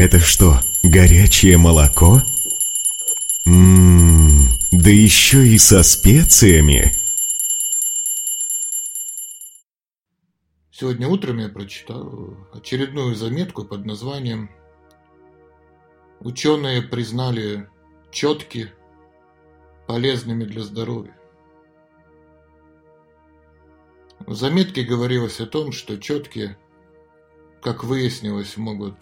Это что, горячее молоко? Ммм, да еще и со специями. Сегодня утром я прочитал очередную заметку под названием «Ученые признали четки полезными для здоровья». В заметке говорилось о том, что четки, как выяснилось, могут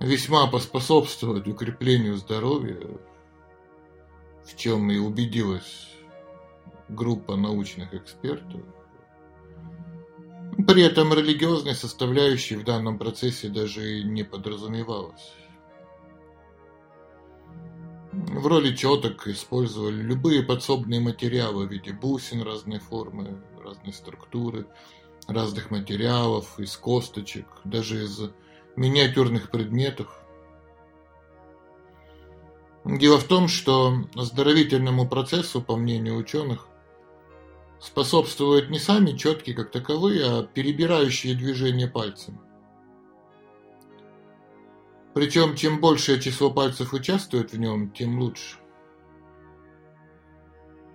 весьма поспособствовать укреплению здоровья, в чем и убедилась группа научных экспертов. При этом религиозной составляющей в данном процессе даже и не подразумевалось. В роли четок использовали любые подсобные материалы в виде бусин разной формы, разной структуры, разных материалов, из косточек, даже из миниатюрных предметов. Дело в том, что оздоровительному процессу, по мнению ученых, способствуют не сами четкие как таковые, а перебирающие движения пальцем. Причем, чем большее число пальцев участвует в нем, тем лучше.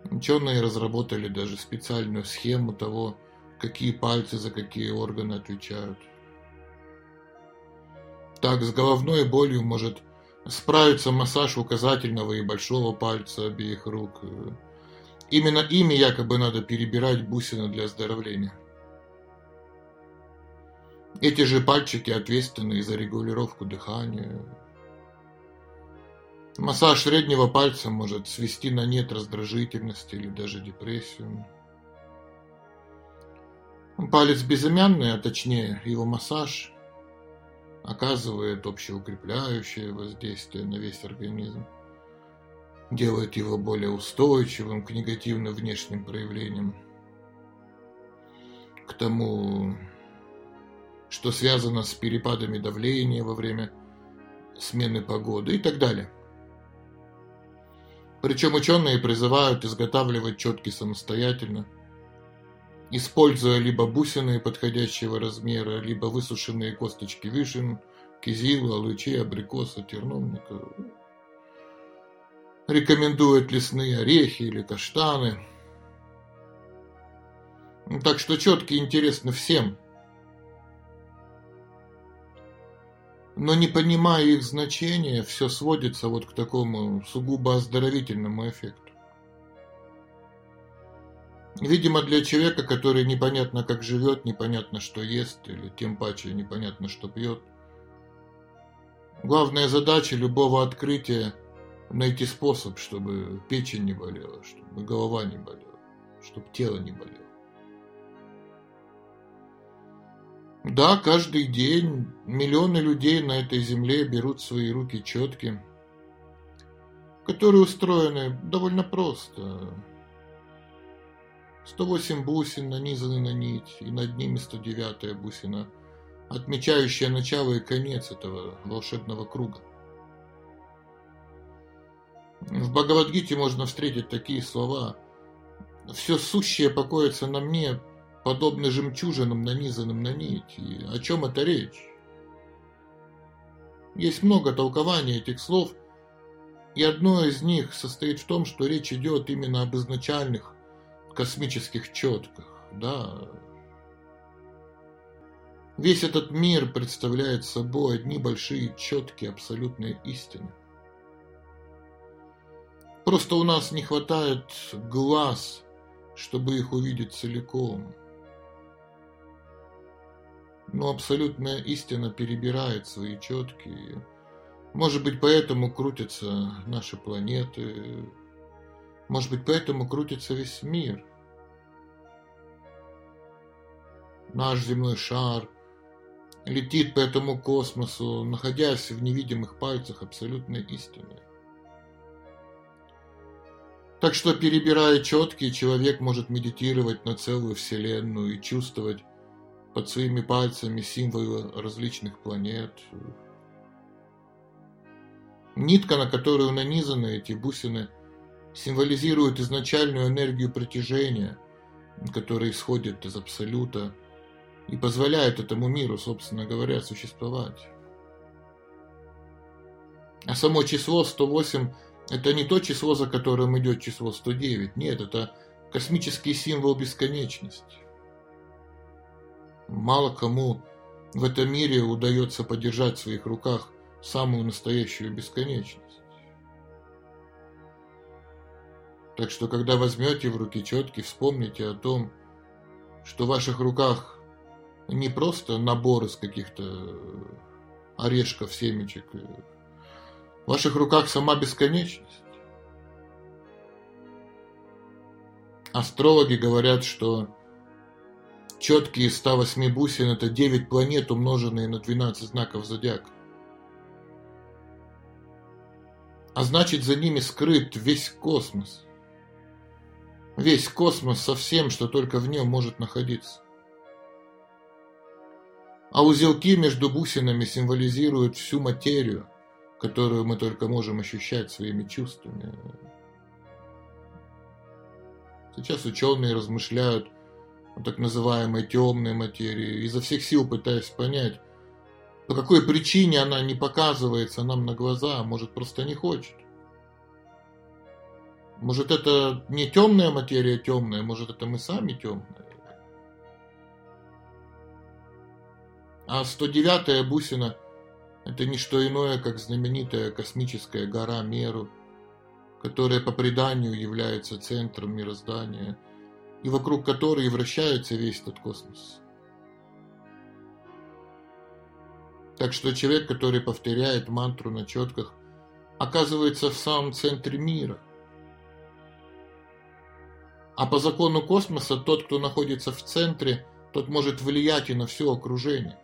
Ученые разработали даже специальную схему того, какие пальцы за какие органы отвечают. Так с головной болью может справиться массаж указательного и большого пальца обеих рук. Именно ими якобы надо перебирать бусины для оздоровления. Эти же пальчики ответственны за регулировку дыхания. Массаж среднего пальца может свести на нет раздражительность или даже депрессию. Палец безымянный, а точнее его массаж, оказывает общеукрепляющее воздействие на весь организм, делает его более устойчивым к негативным внешним проявлениям, к тому, что связано с перепадами давления во время смены погоды и так далее. Причем ученые призывают изготавливать четки самостоятельно – используя либо бусины подходящего размера, либо высушенные косточки вишен, кизила, лучей, абрикоса, терновника. Рекомендуют лесные орехи или каштаны. Так что четкие интересны всем. Но не понимая их значения, все сводится вот к такому сугубо оздоровительному эффекту. Видимо, для человека, который непонятно как живет, непонятно что ест, или тем паче непонятно что пьет, главная задача любого открытия – найти способ, чтобы печень не болела, чтобы голова не болела, чтобы тело не болело. Да, каждый день миллионы людей на этой земле берут свои руки четки, которые устроены довольно просто – 108 бусин нанизаны на нить, и над ними 109 бусина, отмечающая начало и конец этого волшебного круга. В Бхагавадгите можно встретить такие слова «Все сущее покоится на мне, подобно жемчужинам, нанизанным на нить». И о чем это речь? Есть много толкований этих слов, и одно из них состоит в том, что речь идет именно об изначальных космических четках, да. Весь этот мир представляет собой одни большие четкие абсолютные истины. Просто у нас не хватает глаз, чтобы их увидеть целиком. Но абсолютная истина перебирает свои четкие. Может быть, поэтому крутятся наши планеты, может быть, поэтому крутится весь мир. Наш земной шар летит по этому космосу, находясь в невидимых пальцах абсолютной истины. Так что, перебирая четкие, человек может медитировать на целую Вселенную и чувствовать под своими пальцами символы различных планет. Нитка, на которую нанизаны эти бусины – символизирует изначальную энергию притяжения, которая исходит из Абсолюта и позволяет этому миру, собственно говоря, существовать. А само число 108 – это не то число, за которым идет число 109. Нет, это космический символ бесконечности. Мало кому в этом мире удается подержать в своих руках самую настоящую бесконечность. Так что, когда возьмете в руки четки, вспомните о том, что в ваших руках не просто набор из каких-то орешков, семечек. В ваших руках сама бесконечность. Астрологи говорят, что четкие 108 бусин – это 9 планет, умноженные на 12 знаков зодиака. А значит, за ними скрыт весь космос. Весь космос со всем, что только в нем может находиться. А узелки между бусинами символизируют всю материю, которую мы только можем ощущать своими чувствами. Сейчас ученые размышляют о так называемой темной материи, изо всех сил пытаясь понять, по какой причине она не показывается нам на глаза, а может просто не хочет. Может это не темная материя темная, может это мы сами темные. А 109-я бусина – это не что иное, как знаменитая космическая гора Меру – которая по преданию является центром мироздания и вокруг которой вращается весь этот космос. Так что человек, который повторяет мантру на четках, оказывается в самом центре мира. А по закону космоса тот, кто находится в центре, тот может влиять и на все окружение.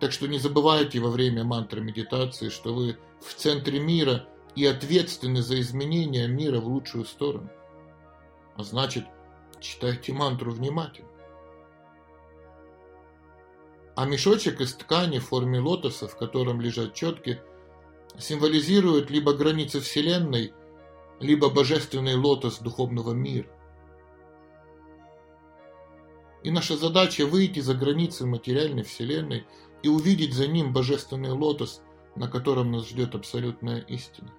Так что не забывайте во время мантры медитации, что вы в центре мира и ответственны за изменение мира в лучшую сторону. А значит, читайте мантру внимательно. А мешочек из ткани в форме лотоса, в котором лежат четки, символизирует либо границы Вселенной, либо божественный лотос духовного мира. И наша задача выйти за границы материальной Вселенной – и увидеть за ним божественный лотос, на котором нас ждет абсолютная истина.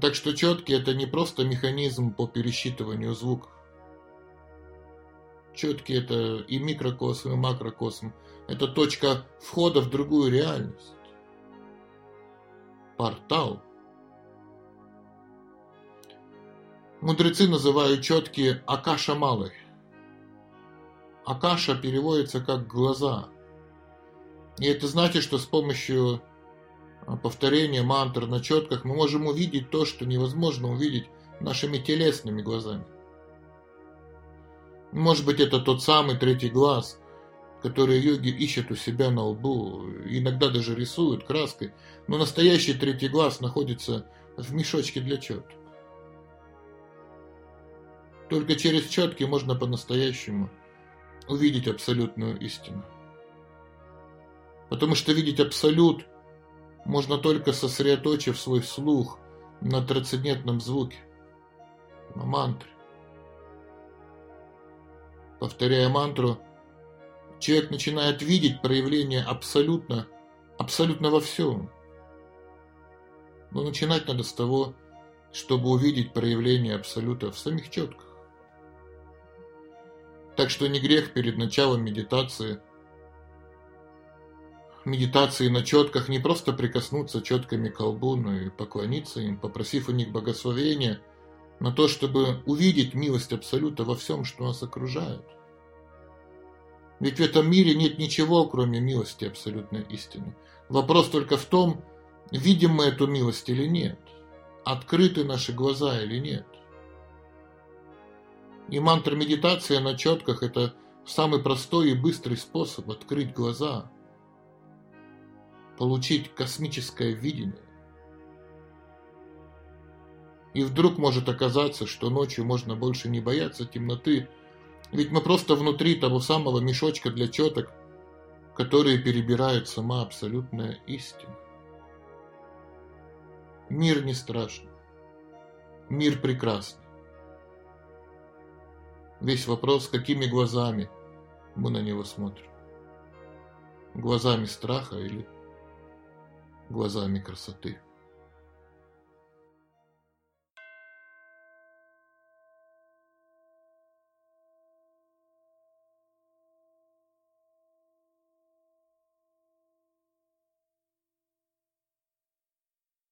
Так что четкий это не просто механизм по пересчитыванию звуков. Четкий это и микрокосм, и макрокосм. Это точка входа в другую реальность. Портал. Мудрецы называют четкие Акаша Малых. Акаша переводится как «глаза». И это значит, что с помощью а, повторения мантр на четках мы можем увидеть то, что невозможно увидеть нашими телесными глазами. Может быть, это тот самый третий глаз, который йоги ищут у себя на лбу, иногда даже рисуют краской, но настоящий третий глаз находится в мешочке для четок. Только через четки можно по-настоящему увидеть абсолютную истину. Потому что видеть абсолют можно только сосредоточив свой слух на трансцендентном звуке, на мантре. Повторяя мантру, человек начинает видеть проявление абсолютно, абсолютно во всем. Но начинать надо с того, чтобы увидеть проявление абсолюта в самих четках. Так что не грех перед началом медитации. Медитации на четках не просто прикоснуться четками к колбу, но и поклониться им, попросив у них благословения на то, чтобы увидеть милость Абсолюта во всем, что нас окружает. Ведь в этом мире нет ничего, кроме милости абсолютной истины. Вопрос только в том, видим мы эту милость или нет, открыты наши глаза или нет. И мантра медитация на четках – это самый простой и быстрый способ открыть глаза, получить космическое видение. И вдруг может оказаться, что ночью можно больше не бояться темноты, ведь мы просто внутри того самого мешочка для четок, которые перебирает сама абсолютная истина. Мир не страшный. Мир прекрасный. Весь вопрос, какими глазами мы на него смотрим. глазами страха или глазами красоты.